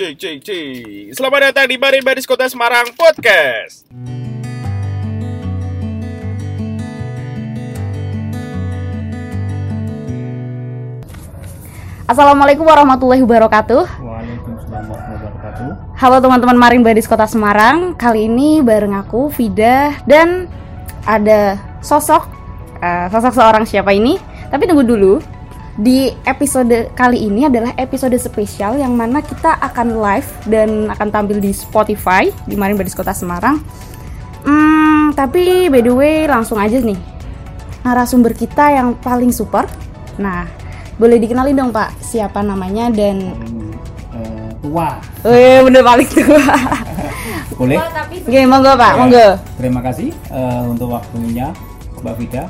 Cik, cik, cik. Selamat datang di Baris Baris Kota Semarang Podcast. Assalamualaikum warahmatullahi wabarakatuh. Waalaikumsalam warahmatullahi wabarakatuh. Halo teman-teman Maring Badis Kota Semarang. Kali ini bareng aku Vida dan ada sosok eh, sosok seorang siapa ini? Tapi tunggu dulu. Di episode kali ini adalah episode spesial yang mana kita akan live dan akan tampil di Spotify di Maring Badis Kota Semarang. Hmm, tapi by the way langsung aja nih narasumber kita yang paling super. Nah, boleh dikenalin dong Pak siapa namanya dan Paling eh, tua. Eh, bener paling tua. Boleh? Oke, monggo Pak, Ya, monggo. Terima kasih eh, untuk waktunya Mbak Vida.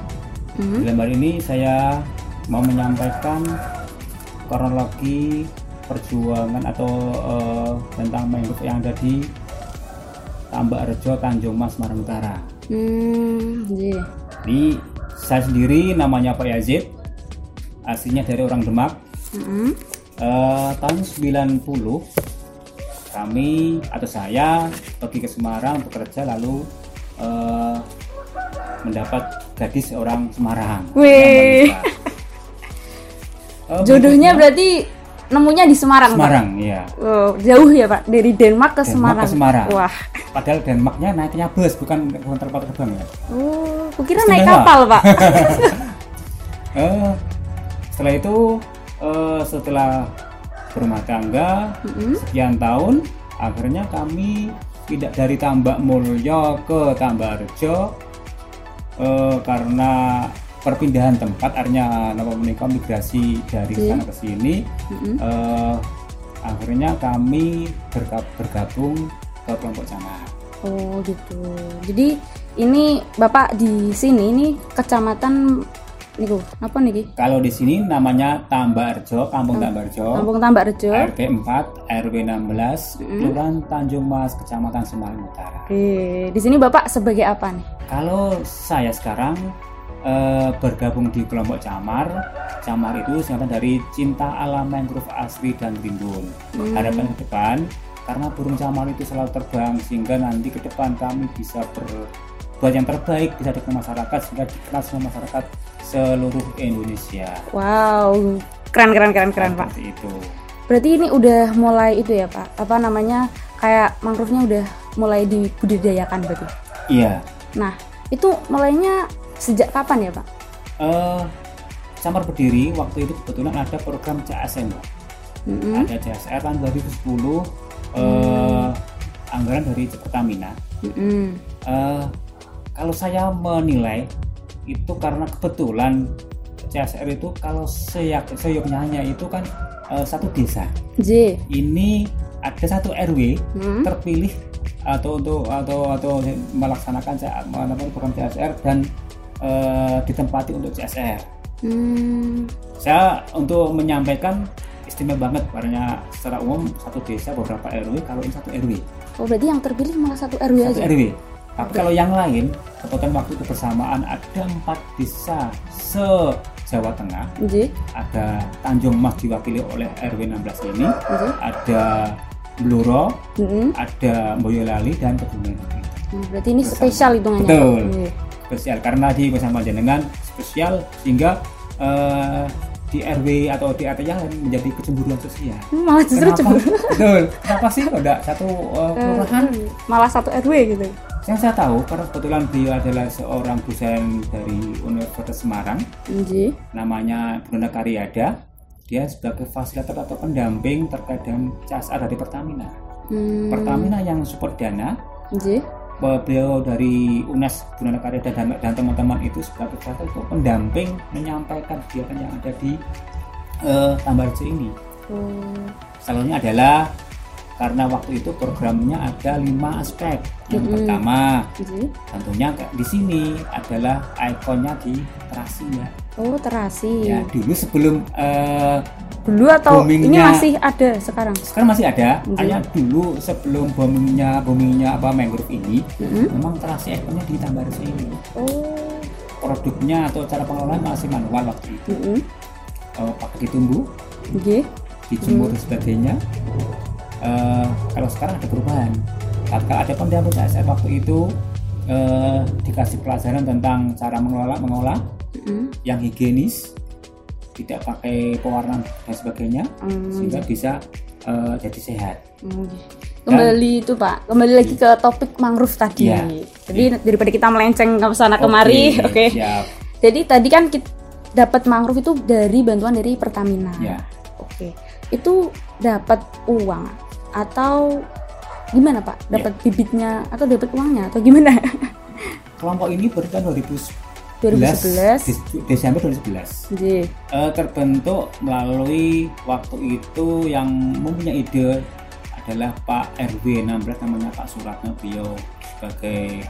Mhm. Dalam hal ini saya mau menyampaikan kronologi perjuangan atau eh, tentang mangrove yang ada di Tambak Rejo, Tanjung Mas, Semarang Utara. Hmm, iya. Ini saya sendiri namanya Pak Yazid, aslinya dari orang Demak. Mhm. Eh, tahun 90 kami atau saya pergi ke Semarang bekerja lalu eh, mendapat gadis orang Semarang. Wih. Eh, Jodohnya berarti nemunya di Semarang, Semarang, iya. Pak. Oh, jauh ya, Pak, dari Denmark ke Denmark Semarang. ke Semarang. Wah. Padahal Denmarknya naiknya bus bukan tempat terbang ya. Oh, kukira naik kapal, Pak. Eh, setelah itu eh, setelah berumah tangga Mhm. sekian tahun akhirnya kami tidak dari Tambak Mulyo ke Tambak Rejo eh, karena perpindahan tempat artinya nama menikah migrasi dari Oke. sana ke sini Mhm. eh, akhirnya kami berga- bergabung ke kelompok Camar Oh, gitu. Jadi ini Bapak di sini ini kecamatan niku, apa niki? kalau di sini namanya Tambak Rejo Kampung Tambak Rejo Kampung Tambak Rejo. RT 4 RW 16 Kelurahan Tanjung Mas Kecamatan Semarang Utara Oke, di sini Bapak sebagai apa nih? Kalau saya sekarang eh, bergabung di kelompok Camar, Camar itu singkatan dari Cinta Alam Mangrove Asri dan Rimbun. Harapan ke depan, karena burung camar itu selalu terbang, sehingga nanti ke depan kami bisa berbuat yang terbaik, bisa dikenal masyarakat, sehingga dikenal semua masyarakat seluruh Indonesia. Wow, keren keren keren keren Pak. Itu. Berarti ini udah mulai itu ya Pak? Apa namanya kayak mangrove-nya udah mulai dibudidayakan berarti? Iya. Nah, itu mulainya sejak kapan ya Pak? Eh, Camar berdiri waktu itu kebetulan ada program CSM, Mbak. Mm-mm. ada CSR tahun 2010 eh, anggaran dari Pertamina Mm-mm. Eh, kalau saya menilai itu karena kebetulan CSR itu kalau seyak seyoknya itu kan eh, satu desa J. ini ada satu RW Hmm. terpilih atau untuk atau atau melaksanakan program CSR dan eh, ditempati untuk CSR Hmm. saya untuk menyampaikan istimewa banget karena secara umum satu desa beberapa RW kalau ini satu RW Oh, berarti yang terpilih malah satu RW satu aja. RW tapi kalau yang lain kebetulan waktu itu bersamaan ada empat desa se Jawa Tengah J. ada Tanjung Mas diwakili oleh RW 16 ini J. ada Bluro Mm-mm. ada Boyolali dan Kebumen Hmm, berarti ini spesial hitungannya. Betul. Spesial karena di bersama jenengan spesial sehingga eh, di RW atau di RT yang lain menjadi kecemburuan sosial Malah justru Kenapa? cemburu. Betul. Kenapa sih kok enggak satu uh, kelurahan? Malah satu RW gitu. Yang saya tahu karena kebetulan beliau adalah seorang dosen dari Universitas Semarang, J. namanya Bruna Karyada. Dia sebagai fasilitator atau pendamping terkait dengan CSR dari Pertamina. Hmm. Pertamina yang support dana, J. beliau dari UNES Bruna Karyada dan, dan teman-teman itu sebagai fasilitator pendamping menyampaikan kegiatan yang ada di uh, Tambarjo ini. Oh. Salahnya adalah karena waktu itu programnya ada lima aspek. Yang Mm-mm. pertama, J. tentunya di sini adalah ikonnya di terasi ya. Oh, terasi. Ya dulu sebelum eh, Dulu atau ini masih ada sekarang? sekarang masih ada. Mm-mm. Hanya dulu sebelum boomingnya boomingnya apa mangrove ini, Mm-mm. memang terasi ikonnya di Tambarjo ini. Oh. Produknya atau cara pengelolaan masih manual waktu itu. Mm-mm. Eh, pakai ditumbuh, J. dijemur dan sebagainya. eh, kalau sekarang ada perubahan kalau ada pendamping ASR waktu itu eh, dikasih pelajaran tentang cara mengelola mengolah Mm. yang higienis tidak pakai pewarna dan sebagainya Hmm, sehingga bisa eh, jadi sehat Hmm. Kembali itu Pak, kembali lagi ke topik mangrove tadi. Iya. Jadi daripada kita melenceng ke sana kemari, oke. siap Jadi tadi kan kita dapat mangrove itu dari bantuan dari Pertamina. ya Oke. Itu dapat uang atau gimana Pak? Iya. Dapat bibitnya atau dapat uangnya atau gimana? kelompok ini berdiri tahun 2011 2011. Des- Desember 2011 Jadi, Eh, terbentuk melalui waktu itu yang mempunyai ide adalah Pak RW 16 namanya Pak Suratno beliau sebagai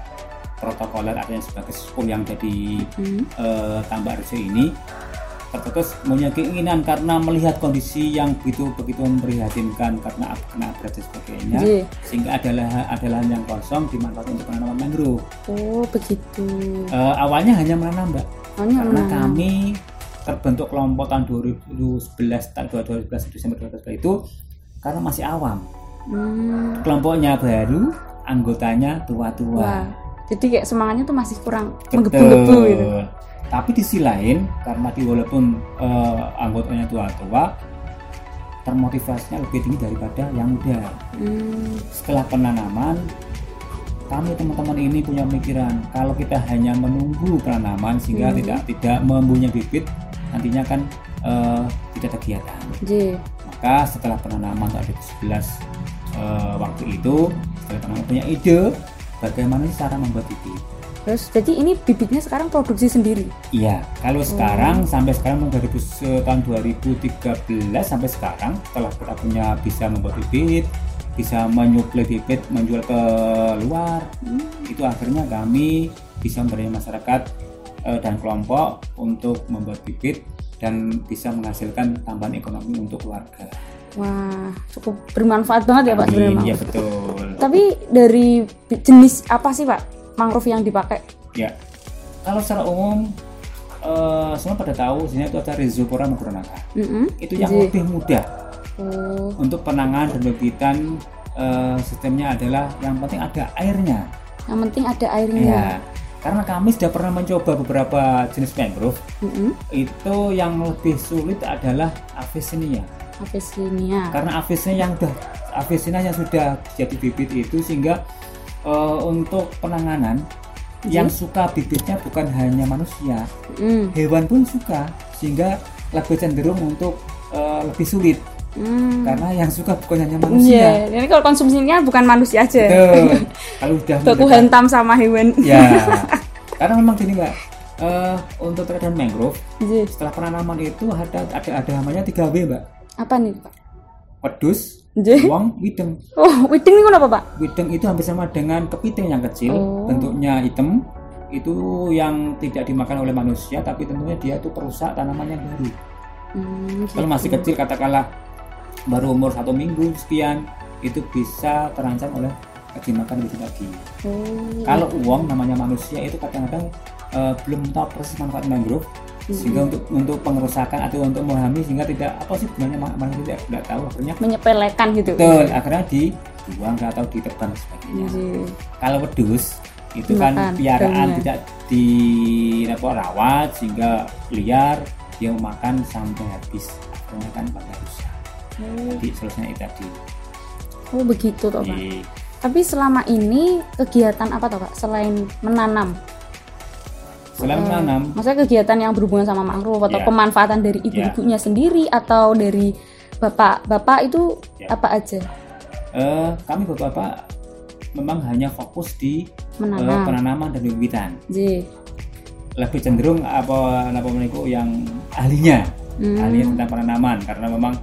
protokoler artinya sebagai sepuh yang jadi hmm, eh, tambak rejo ini tertetus punya keinginan karena melihat kondisi yang begitu begitu memprihatinkan karena kena berat dan sebagainya jadi. sehingga adalah adalah yang kosong dimanfaatkan untuk penanaman mangrove Oh, begitu. Eh, awalnya hanya menanam mbak Soalnya karena menanam. kami terbentuk kelompok tahun 2011 tahun 2012 Desember 2012 itu karena masih awam Hmm, kelompoknya baru anggotanya tua-tua. Jadi kayak semangatnya tuh masih kurang menggebu-gebu gitu. Tapi di sisi lain karena di walaupun eh, anggotanya tua-tua termotivasinya lebih tinggi daripada yang muda. Hmm, setelah penanaman kami teman-teman ini punya pemikiran kalau kita hanya menunggu penanaman sehingga Hmm. tidak tidak mempunyai bibit nantinya kan eh, tidak ada kegiatan. Maka setelah penanaman tahun 2011 eh, waktu itu setelah penanaman punya ide bagaimana cara membuat bibit Terus jadi ini bibitnya sekarang produksi sendiri. iya Hmm. kalau sekarang sampai sekarang tahun 2000 tahun 2013 sampai sekarang setelah kita punya bisa membuat bibit bisa menyuplai bibit menjual ke luar Hmm, itu akhirnya kami bisa memberi masyarakat eh, dan kelompok untuk membuat bibit dan bisa menghasilkan tambahan ekonomi untuk keluarga. Wah, cukup bermanfaat banget ya Pak sebenarnya. Iya betul. Tapi dari jenis apa sih Pak mangrove yang dipakai? Ya, kalau secara umum eh, semua pada tahu sini itu ada Rhizopora mugranata. Mm-mm. Itu yang Jadi, lebih mudah oh, untuk penanganan dan pembibitan eh, sistemnya adalah yang penting ada airnya. yang penting ada airnya. Ya, karena kami sudah pernah mencoba beberapa jenis mangrove Mm-mm. itu yang lebih sulit adalah Avicennia Avicennia. karena Avicennia yang sudah Avicennia yang sudah jadi bibit itu sehingga eh, untuk penanganan Iya. yang suka bibitnya bukan hanya manusia Mm. hewan pun suka sehingga lebih cenderung untuk eh, lebih sulit Mm. karena yang suka bukan hanya manusia jadi kalau konsumsinya bukan manusia aja. Betul. kalau sudah Baku hantam sama hewan. ya karena memang gini mbak eh, untuk terkait mangrove Jadi, setelah penanaman itu ada ada ada namanya 3W mbak apa nih Pak? wedus Uang wideng. Oh, widing ini apa Pak? wideng itu hampir sama dengan kepiting yang kecil. Oh. bentuknya hitam. Itu yang tidak dimakan oleh manusia tapi tentunya dia itu perusak tanaman yang baru. Hmm, kalau masih gitu. kecil katakanlah baru umur satu minggu sekian itu bisa terancam oleh dimakan lebih lagi. Oh, kalau uang namanya manusia itu kadang-kadang eh, belum tahu persis manfaat mangrove sehingga untuk untuk pengerusakan atau untuk memahami sehingga tidak apa sih gunanya ma- mangrove tidak, tidak tahu akhirnya menyepelekan gitu. betul akhirnya dibuang atau ditebang dan sebagainya. Jadi, kalau wedus itu Dimakan, kan piaraan tidak di apa, rawat sehingga liar dia makan sampai habis. Akhirnya kan pada rusak. Oh, jadi solusinya itu tadi. Oh begitu toh Pak. Di- Tapi selama ini kegiatan apa toh Pak? Selain menanam? Selain Eh, menanam Maksudnya kegiatan yang berhubungan sama mangrove atau Ya. pemanfaatan dari ibu-ibunya sendiri atau dari bapak-bapak itu Ya. apa aja? eh, kami bapak-bapak memang hanya fokus di eh, Menanam. penanaman dan pembibitan Jadi, lebih cenderung apa apa meniko yang ahlinya Hmm. ahlinya tentang penanaman karena memang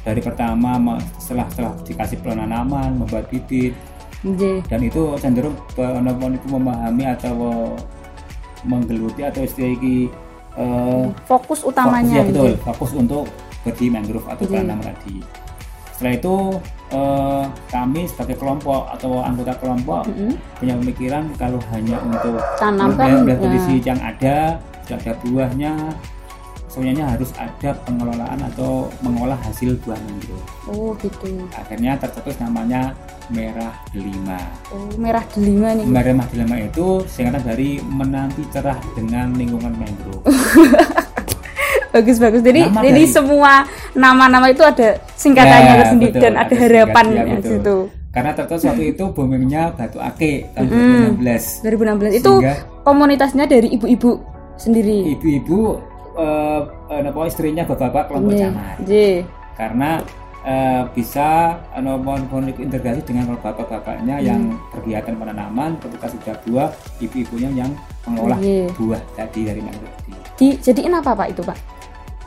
dari pertama ma- setelah setelah dikasih penanaman membuat bibit jadi, dan itu cenderung penonton itu memahami atau menggeluti atau istilah ini eh, fokus fokus, utamanya ya, betul gitu. fokus untuk berdiri mangrove atau penanaman tadi setelah itu eh, kami sebagai kelompok atau anggota kelompok Mm-mm. punya pemikiran kalau hanya untuk Tanam kan, melihat ya. kondisi yang ada sudah ada buahnya sebenarnya harus ada pengelolaan atau mengolah hasil buah mangrove. Oh gitu. Akhirnya tercetus namanya merah delima. Oh merah delima nih. Merah delima itu singkatan dari menanti cerah dengan lingkungan mangrove. bagus bagus. Jadi Nama jadi dari- semua nama-nama itu ada singkatannya Ya, tersendiri betul, dan ada, ada harapan ya, betul. situ. Karena tercetus waktu itu bumingnya Batu Ake tahun Mm. 2016. 2016 itu Sehingga komunitasnya dari ibu-ibu sendiri. ibu-ibu eh, eh, apa istrinya bapak-bapak kelompok Nggih, camat. nggih. karena eh, bisa eh, mohon integrasi dengan bapak-bapaknya yang kegiatan penanaman ketika sudah buah ibu-ibunya yang mengolah Nggih. buah tadi dari mangrove. Di jadiin apa Pak itu, Pak?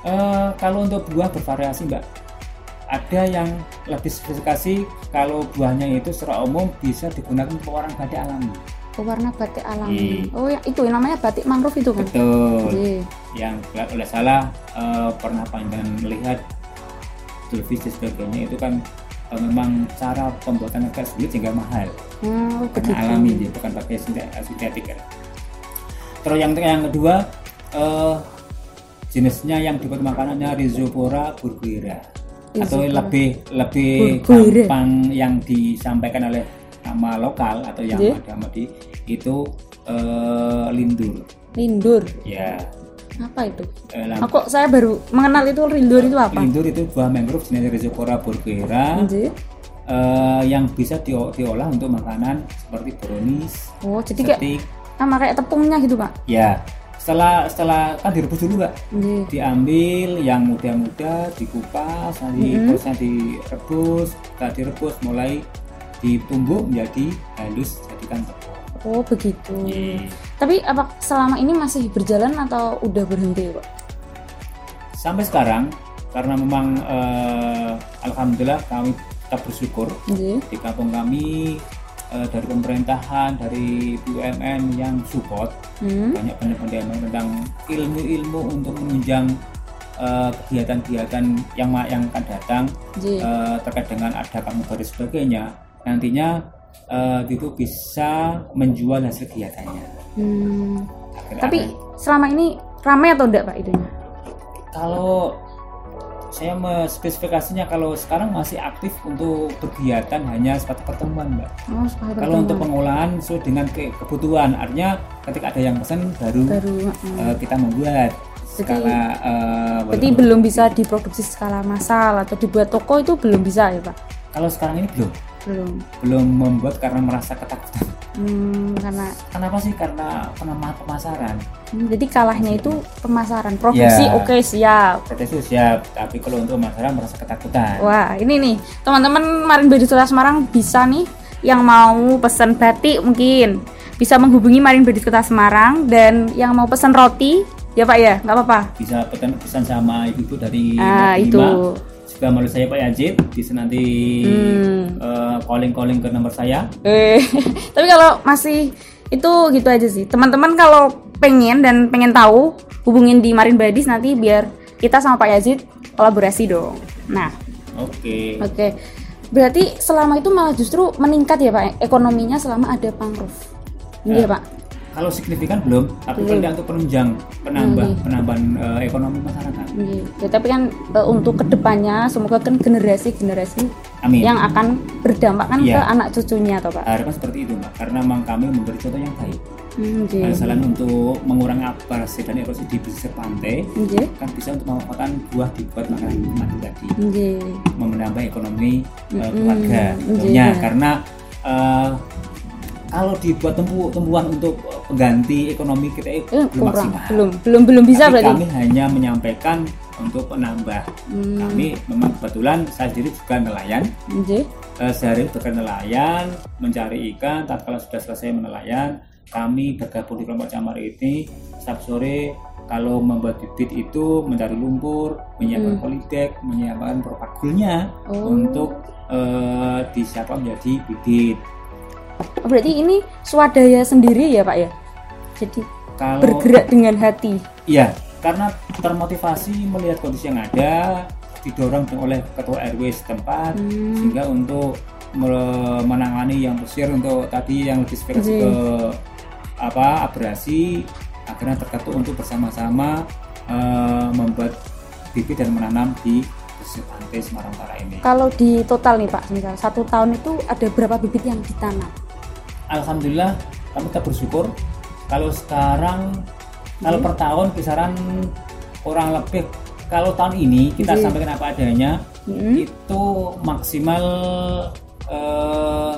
Eh, kalau untuk buah bervariasi mbak ada yang lebih spesifikasi kalau buahnya itu secara umum bisa digunakan untuk pewarna batik alami Pewarna batik alami. Iya. Oh, ya itu yang namanya batik mangrove itu kan. betul Nggih. yang kalau oleh salah eh, pernah panjang melihat televisi sebagainya itu kan eh, memang cara pembuatannya agak sulit sehingga mahal Oh, karena alami dia bukan pakai sinte- sintetik ya. Terus yang yang kedua eh, jenisnya yang dibuat makanannya Rhizopora burguera atau Rhizopora. lebih lebih Burguera. gampang yang disampaikan oleh nama lokal atau yang Iya. ada di itu eh, lindur Lindur. ya Apa itu? eh, kok saya baru mengenal itu lindur itu apa? lindur itu buah mangrove jenis Rhizopora burguera Nggih. eh, yang bisa dio- diolah untuk makanan seperti brownies, Oh, jadi kayak steak, sama kayak tepungnya gitu, Pak. ya setelah setelah kan direbus dulu mbak Nggih. diambil yang muda-muda dikupas nanti Mm-hmm. terusnya direbus setelah direbus mulai ditumbuk menjadi halus jadikan tepung Oh, begitu. Iya. Tapi apa selama ini masih berjalan atau udah berhenti, Pak? sampai sekarang karena memang eh, alhamdulillah kami tetap bersyukur Nggih. di kampung kami eh, dari pemerintahan dari BUMN yang support Hmm. banyak banyak pendidikan tentang ilmu-ilmu untuk menunjang eh, kegiatan-kegiatan yang ma- yang akan datang eh, terkait dengan ada kamu dan sebagainya nantinya eh, itu bisa menjual hasil kegiatannya Hmm. Tapi selama ini ramai atau enggak, Pak, itunya? kalau saya spesifikasinya kalau sekarang masih aktif untuk kegiatan hanya seperti pertemuan mbak. Oh, sepakat kalau untuk pengolahan sesuai dengan ke- kebutuhan. Artinya ketika ada yang pesan baru, baru eh, kita membuat Jadi- skala eh, Berarti walaupun- belum bisa diproduksi skala massal atau dibuat toko itu belum bisa ya, Pak? kalau sekarang ini belum Belum. belum membuat karena merasa ketakutan Hmm, karena kenapa sih karena penama pemasaran hmm, jadi kalahnya itu pemasaran. Produksi Ya. oke siap. PT itu siap tapi kalau untuk pemasaran merasa ketakutan Wah, ini nih, teman-teman Marin Kota Semarang bisa nih yang mau pesan batik mungkin bisa menghubungi Marin Badi Kota Semarang dan yang mau pesan roti ya Pak ya, nggak apa-apa. bisa pesan pesan sama ibu dari Ah, itu. Juga malu saya Pak Yazid bisa nanti Hmm. calling calling ke nomor saya Eh, tapi kalau masih itu gitu aja sih. Teman-teman kalau pengen dan pengen tahu hubungin di Marin Badis nanti biar kita sama Pak Yazid kolaborasi dong. Nah, oke oke. Berarti selama itu malah justru meningkat ya Pak ekonominya selama ada mangrove. Iya Ya. Pak. Kalau signifikan belum tapi Belum. tidak untuk penunjang penambah Hmm. penambahan eh, ekonomi masyarakat Iya. Ya, tapi kan eh, untuk ke depannya semoga kan generasi-generasi amin yang akan berdampak kan Iya. ke anak cucunya atau Pak. harapan seperti itu mbak karena memang kami memberi contoh yang baik Hmm, iya. Selain untuk mengurangi abrasi dan erosi di pesisir pantai Iya. kan bisa untuk memanfaatkan buah dibuat makanan madu tadi Iya. menambah ekonomi uh, keluarga tentunya karena uh, kalau dibuat tempu tumbuhan untuk uh, pengganti ekonomi kita itu Eh, belum kurang maksimal belum belum belum bisa Tapi berarti kami hanya menyampaikan untuk penambah Hmm. kami memang kebetulan saya sendiri juga nelayan Nggih. uh, sehari bekerja nelayan mencari ikan tapi kalau sudah selesai menelayan kami bergabung di kelompok camar ini setiap sore kalau membuat bibit itu mencari lumpur, menyiapkan Hmm. polybag, menyiapkan propagulnya Oh. untuk eh, disiapkan menjadi bibit. Oh, berarti ini swadaya sendiri ya pak ya jadi Kalau bergerak dengan hati iya, karena termotivasi melihat kondisi yang ada, didorong oleh ketua RW setempat Hmm. sehingga untuk me- menangani yang pesisir untuk tadi yang Iya. ke apa abrasi akhirnya terketuk untuk bersama-sama eh, membuat bibit dan menanam di pesisir pantai Semarang Utara ini. Kalau di total nih Pak, misal satu tahun itu ada berapa bibit yang ditanam? Alhamdulillah kami tetap bersyukur kalau sekarang kalau per tahun kisaran kurang lebih kalau tahun ini kita Iya. sampaikan apa adanya Hmm. itu maksimal eh,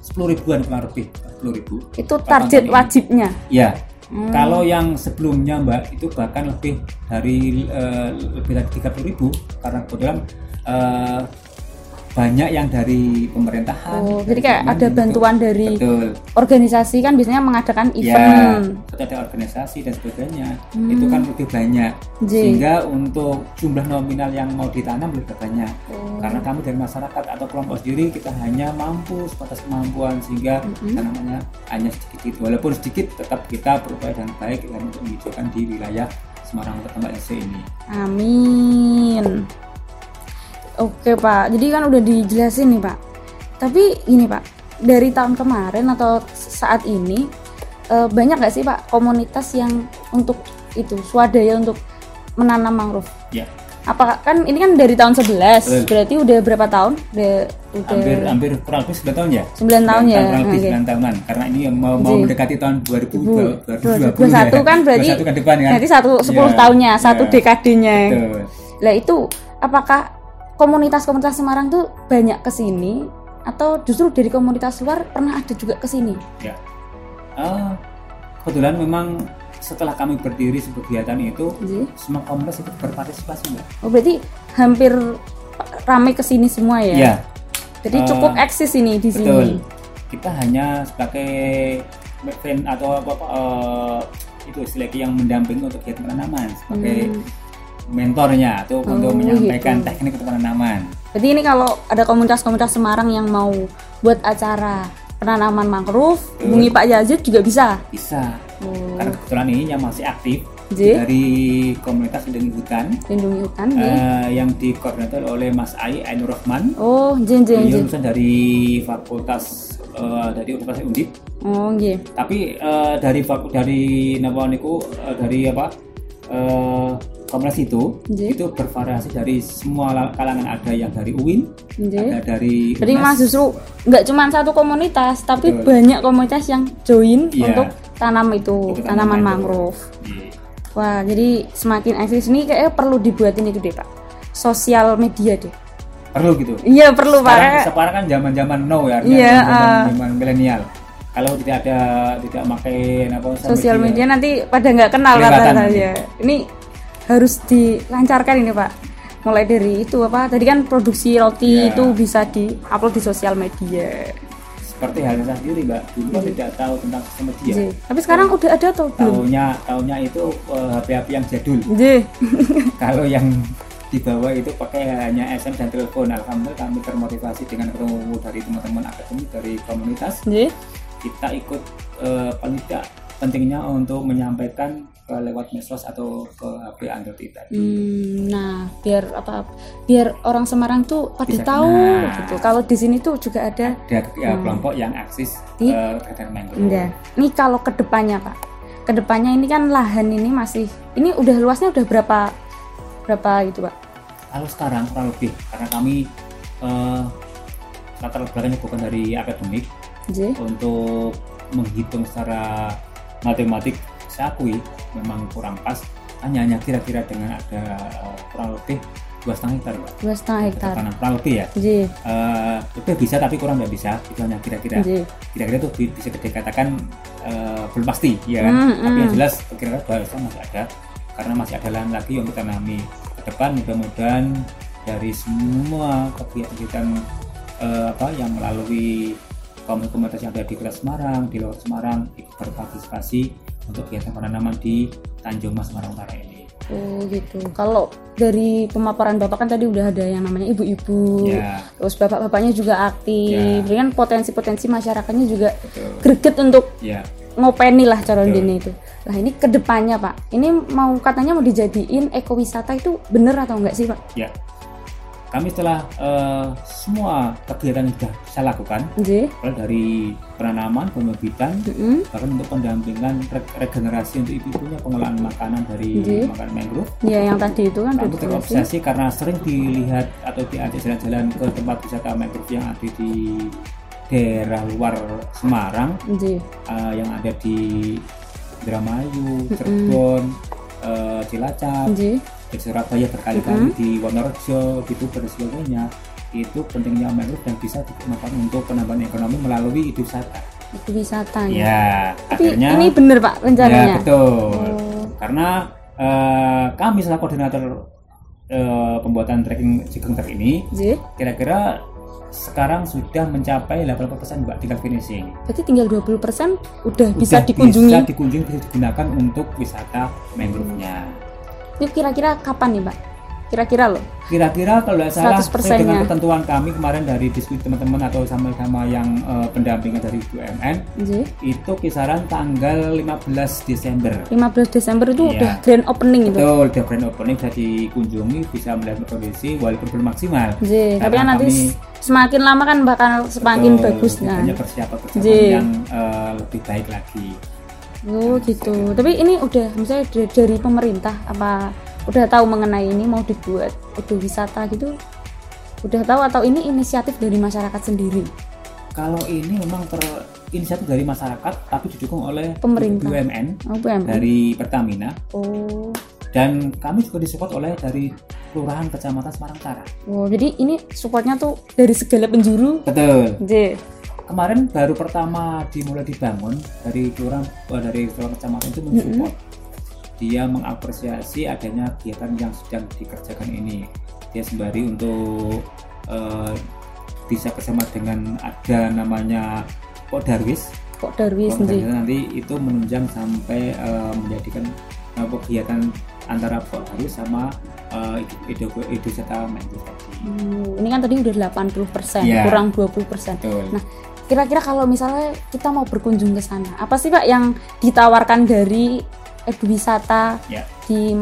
sepuluh ribuan kurang lebih sepuluh ribu Itu target wajibnya. ya Hmm. kalau yang sebelumnya mbak itu bahkan lebih dari eh, lebih dari tiga ribu karena kebetulan eh, banyak yang dari pemerintahan Oh, dari jadi kayak ada gitu. bantuan dari betul organisasi kan biasanya mengadakan ya event. betul ada organisasi dan sebagainya Hmm. itu kan lebih banyak Ji. sehingga untuk jumlah nominal yang mau ditanam lebih banyak Oh. karena kami dari masyarakat atau kelompok sendiri kita hanya mampu sebatas kemampuan sehingga Mhm. tanamannya hanya sedikit walaupun sedikit tetap kita berupaya dengan baik dan untuk menghijaukan di wilayah Semarang Kota Mbak ini Amin. Oke Pak, jadi kan udah dijelasin nih Pak. Tapi ini Pak, dari tahun kemarin atau saat ini eh, banyak nggak sih Pak komunitas yang untuk itu swadaya untuk menanam mangrove? ya Apa kan ini kan dari tahun 11, Betul. berarti udah berapa tahun? Udah udah hampir hampir kurang lebih 9 tahun ya 9 tahun ya. kurang lebih Oke. 9 tahunan karena ini mau, mau mendekati tahun 2020 2021 kan berarti 21 ke depan kan Berarti satu 10 Ya, tahunnya, satu ya. dekadenya. Betul. Lah itu apakah komunitas-komunitas Semarang tuh banyak ke sini atau justru dari komunitas luar pernah ada juga ke sini? Ya. Ah, kebetulan memang setelah kami berdiri sebuah kegiatan itu Ji. semua komunitas ikut berpartisipasi mbak. Oh berarti hampir ramai ke sini semua ya? Iya, Jadi Eh, cukup eksis ini di sini. betul. Kita hanya sebagai fan atau apa, apa, eh, itu istilahnya yang mendampingi untuk kegiatan penanaman sebagai Hmm. Mentornya untuk Oh, menyampaikan gitu. teknik untuk penanaman. Jadi ini kalau ada komunitas-komunitas Semarang yang mau buat acara penanaman mangrove, hubungi Pak Yazid juga bisa. Bisa. Oh, Karena kebetulan ini yang masih aktif dari komunitas lindungi hutan lindungi hutan. Eh, yang dikoordinator oleh Mas Ai Ainur Rahman Oh, Beliau jin. lulusan dari fakultas eh, dari Universitas Undip Oh, nggih. tapi eh, dari dari napa niku eh, dari apa eh, komunitas itu Ji. itu bervariasi dari semua la- kalangan ada yang dari UIN Nggih. ada dari Jadi mas justru nggak cuma satu komunitas, tapi Betul. banyak komunitas yang join Iya. untuk tanam itu Untuk tanaman tanaman mangrove. Iya. Wah, jadi semakin eksis ini kayaknya perlu dibuatin itu deh pak, sosial media deh. perlu gitu Iya perlu pak. sekarang, sekarang kan zaman zaman now ya Iya, zaman ah. zaman milenial kalau tidak ada tidak pakai apa Sosial media nanti pada nggak kenal kata saya. Ini harus dilancarkan ini pak. Mulai dari itu apa? Tadi kan produksi roti Iya. itu bisa diupload di sosial media. seperti halnya sendiri mbak dulu kan tidak tahu tentang sistem media Ji. Tapi sekarang udah ada atau belum? tahunnya tahunnya itu eh, HP-HP yang jadul Ji. kalau yang dibawa itu pakai hanya SM dan telepon alhamdulillah kami termotivasi dengan ketemu dari teman-teman akademik dari komunitas kita ikut eh, paling tidak pentingnya untuk menyampaikan ke lewat medsos atau ke HP Android kita Hmm, nah, biar apa? Biar orang Semarang tuh pada Bisa tahu kenal. gitu. Kalau di sini tuh juga ada. ada ya, kelompok yang eksis Di- kegiatan mangrove Enggak. Ini kalau ke depannya pak, ke depannya ini kan lahan ini masih, ini udah luasnya udah berapa berapa gitu pak? kalau sekarang kurang lebih karena kami eh, latar belakangnya bukan dari akademik Ji. untuk menghitung secara matematik saya akui memang kurang pas. Hanya hanya kira-kira dengan ada eh, kurang lebih dua setengah hektar Pak. Dua setengah hektar. tanah kurang lebih ya? Ji. Lebih bisa tapi kurang nggak bisa. Itu hanya kira-kira. Kira-kira itu bi- bisa dikatakan eh, belum pasti ya kan? Hmm, tapi yang jelas kira-kira bahasa masih ada. Karena masih ada lahan lagi yang kita tanami ke depan. Mudah-mudahan dari semua kegiatan-kegiatan eh, apa yang melalui komunitas yang ada di Kota Semarang di luar Semarang ikut berpartisipasi untuk kegiatan penanaman di Tanjung Mas Semarang Utara ini Oh gitu. Kalau dari pemaparan bapak kan tadi udah ada yang namanya ibu-ibu, ya terus bapak-bapaknya juga aktif. Ya. Jadi kan potensi-potensi masyarakatnya juga betul greget untuk ya ngopeni lah Betul. dini itu. Nah ini ke depannya pak, ini mau katanya mau dijadiin ekowisata itu bener atau enggak sih pak? ya kami setelah eh, semua kegiatan yang sudah saya lakukan mulai dari penanaman, pembibitan, Mm-mm. bahkan untuk pendampingan re- regenerasi untuk ibu-ibunya pengelolaan makanan dari Nggih. makanan mangrove Ya yang tadi itu kan kami terobsesi karena sering dilihat atau diajak jalan-jalan ke tempat wisata mangrove yang ada di daerah luar Semarang Nggih. eh, yang ada di Indramayu, Cirebon, eh, Cilacap, Nggih. Di Surabaya berkali-kali di Wonorejo, di Tuban dan sebagainya itu pentingnya mangrove dan bisa digunakan untuk penambahan ekonomi melalui wisata. Itu wisata ya. Ya, Tapi akhirnya ini bener Pak ya rencananya. betul. Oh. Karena eh, kami selaku koordinator eh, pembuatan trekking Cigeng Trek ini Nggih. kira-kira sekarang sudah mencapai 80% Mbak tinggal finishing. Berarti tinggal 20% udah bisa Udah dikunjungi. Bisa dikunjungi, bisa digunakan untuk wisata mangrove-nya. Itu kira-kira kapan nih, Pak? Kira-kira loh. Kira-kira kalau tidak salah 100% sesuai dengan ketentuan kami kemarin dari diskusi teman-teman atau sama-sama yang eh, pendampingan dari BUMN Nggih. itu kisaran tanggal 15 Desember. 15 Desember itu Iya. udah grand opening itu. Betul, the grand opening bisa dikunjungi, bisa melihat kondisi walaupun belum maksimal. Nggih, tapi kan nanti kami- semakin lama kan bakal semakin Betul, bagus kan. Banyak persiapan-persiapan Nggih. yang eh, lebih baik lagi. Oh gitu. Tapi ini udah misalnya dari, dari pemerintah apa udah tahu mengenai ini mau dibuat udah wisata gitu? Udah tahu atau ini inisiatif dari masyarakat sendiri? Kalau ini memang terinisiatif dari masyarakat, tapi didukung oleh Pemerintah. BUMN Oh, BUMN. dari Pertamina Oh. dan kami juga disupport oleh dari Kelurahan Kecamatan Semarang Utara. Oh, jadi ini supportnya tuh dari segala penjuru. Betul. Nggih. Kemarin baru pertama dimulai dibangun dari kelurahan eh, dari kelurahan kecamatan itu mensupport. Dia mengapresiasi adanya kegiatan yang sedang dikerjakan ini. Dia sembari untuk eh, bisa bersama dengan ada namanya Pok Darwis. Kok Darwis Pok. Darwis nanti itu menunjang sampai eh, menjadikan eh, kegiatan antara Pok Darwis sama eh, Edo Edo Seta Mangrove tadi. Hmm, ini kan tadi udah 80%, Iya. kurang 20%. Betul. Nah, kira-kira kalau misalnya kita mau berkunjung ke sana, apa sih Pak yang ditawarkan dari eduwisata Ya. di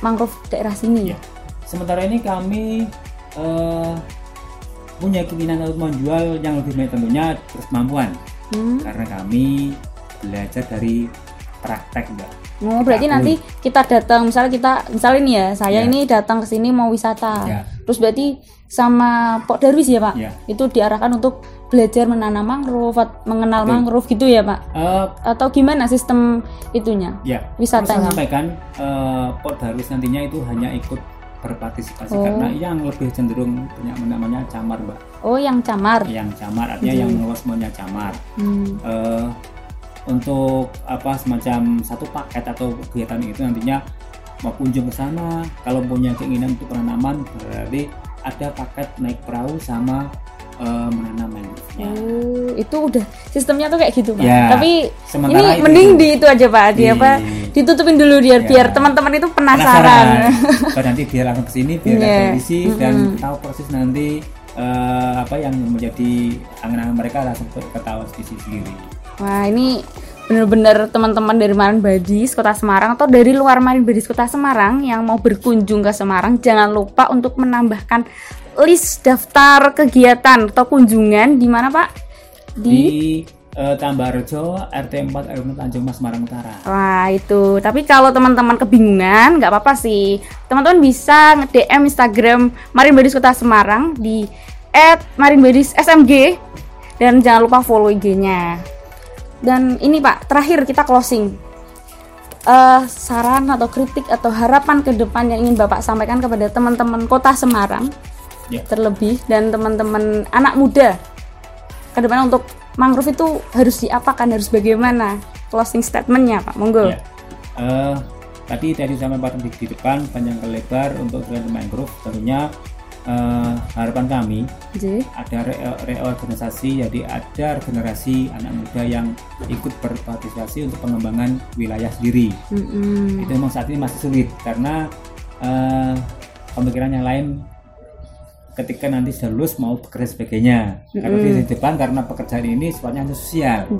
mangrove daerah sini? Ya. Sementara ini kami eh, punya keinginan untuk menjual yang lebih baik tentunya berkemampuan Hmm. karena kami belajar dari praktek mbak. Oh, berarti Aku- nanti kita datang, misalnya kita, misalnya ini ya, saya Ya. ini datang ke sini mau wisata. Ya. Terus berarti sama Pok Darwis ya Pak? Ya. Itu diarahkan untuk belajar menanam mangrove, mengenal Betul. mangrove gitu ya Pak? Eh, Atau gimana sistem itunya? ya. Wisatanya. Perlu saya sampaikan eh, Port Darwis nantinya itu hanya ikut berpartisipasi Oh. karena yang lebih cenderung punya namanya camar mbak. Oh, yang camar. Yang camar artinya Mhm. yang luas maunya camar. Hmm. eh, untuk apa semacam satu paket atau kegiatan itu nantinya mau kunjung ke sana kalau punya keinginan untuk penanaman berarti ada paket naik perahu sama eh, menanam mangrove-nya. Oh, itu udah sistemnya tuh kayak gitu pak. Ya, Tapi ini itu- mending di itu aja pak, di Di- apa? Ditutupin dulu biar Ya. biar teman-teman itu penasaran. Kalau nanti dia langsung ke sini biar Iya. lihat kondisi dan Mm-mm. tahu persis nanti eh, apa yang menjadi angan-angan mereka langsung ketahuan sendiri sendiri. Wah ini bener-bener teman-teman dari Marin Badis Kota Semarang atau dari luar Marin Badis Kota Semarang yang mau berkunjung ke Semarang jangan lupa untuk menambahkan list daftar kegiatan atau kunjungan di mana pak? Di, Di eh, Tambarjo RT 4 RW Tanjung Mas Semarang Utara. Wah itu, tapi kalau teman-teman kebingungan nggak apa-apa sih. Teman-teman bisa nge-DM Instagram Marin Badis Kota Semarang di @marinbadis_smg dan jangan lupa follow IG-nya. Dan ini Pak, terakhir kita closing. Eh, saran atau kritik atau harapan ke depan yang ingin Bapak sampaikan kepada teman-teman Kota Semarang Ya. terlebih dan teman-teman anak muda ke depan untuk mangrove itu harus diapakan, harus bagaimana? Closing statementnya Pak, monggo. Ya. Eh, tadi tadi sampaikan di, di depan panjang lebar untuk jalan mangrove tentunya eh, harapan kami ada re- reorganisasi jadi ada generasi anak muda yang ikut berpartisipasi untuk pengembangan wilayah sendiri. Mm-mm. itu memang saat ini masih sulit karena eh, pemikiran yang lain ketika nanti sudah lulus mau bekerja sebagainya. Karena di depan karena pekerjaan ini sifatnya hanya sosial.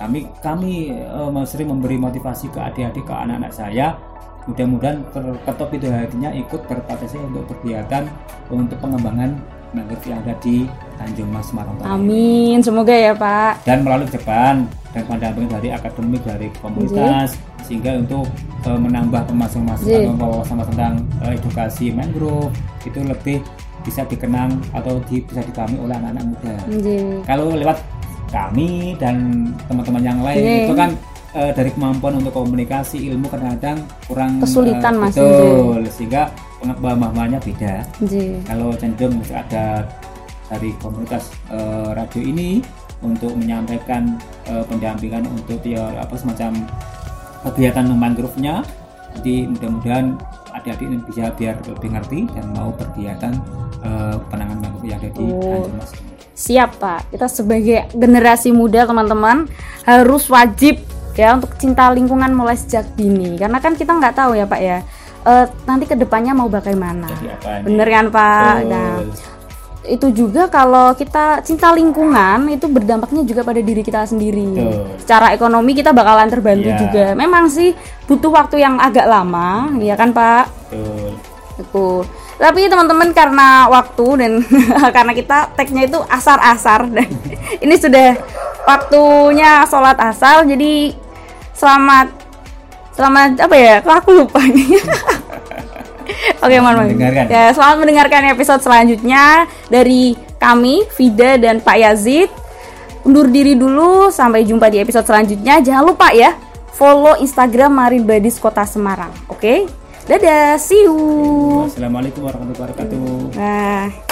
Kami kami eh, sering memberi motivasi ke adik-adik ke anak-anak saya mudah-mudahan Kertop itu hatinya ikut berpartisipasi untuk kegiatan untuk pengembangan mangrove yang ada di Tanjung Mas Semarang. Amin, semoga ya Pak. dan melalui depan dan pendampingan dari akademik dari komunitas sehingga untuk eh, menambah pemasaran Iya. atau wawasan tentang eh, edukasi mangrove itu lebih bisa dikenang atau di- bisa dipahami oleh anak-anak muda. Nggih. Kalau lewat kami dan teman-teman yang lain Iya. itu kan eh, dari kemampuan untuk komunikasi ilmu kadang-kadang kurang Kesulitan, eh, Mas. betul sehingga pemahamannya beda Nggih. kalau cenderung masih ada dari komunitas eh, radio ini untuk menyampaikan eh, pendampingan untuk teori apa semacam kegiatan mangrove-nya jadi mudah-mudahan adik-adik ini bisa biar lebih ngerti dan mau berkegiatan eh, penanganan mangrove yang ada di Oh. Mas. Siap Pak. Kita sebagai generasi muda teman-teman harus wajib ya untuk cinta lingkungan mulai sejak dini. Karena kan kita nggak tahu ya Pak ya. eh, nanti ke depannya mau bagaimana. Bener kan Pak? Betul. Nah, itu juga kalau kita cinta lingkungan itu berdampaknya juga pada diri kita sendiri. Betul. Secara ekonomi kita bakalan terbantu Iya. juga. Memang sih butuh waktu yang agak lama, ya kan Pak? Betul. Betul. Tapi teman-teman karena waktu dan karena kita tagnya itu asar-asar dan ini sudah waktunya sholat asar jadi selamat selamat apa ya? Kok aku lupa nih. Oke, mohon maaf. mendengarkan. Ya, selamat mendengarkan episode selanjutnya dari kami, Vida dan Pak Yazid. Undur diri dulu, sampai jumpa di episode selanjutnya. Jangan lupa ya, follow Instagram Marin Badis Kota Semarang. Oke? Dadah, see you. Assalamualaikum warahmatullahi wabarakatuh. Nah.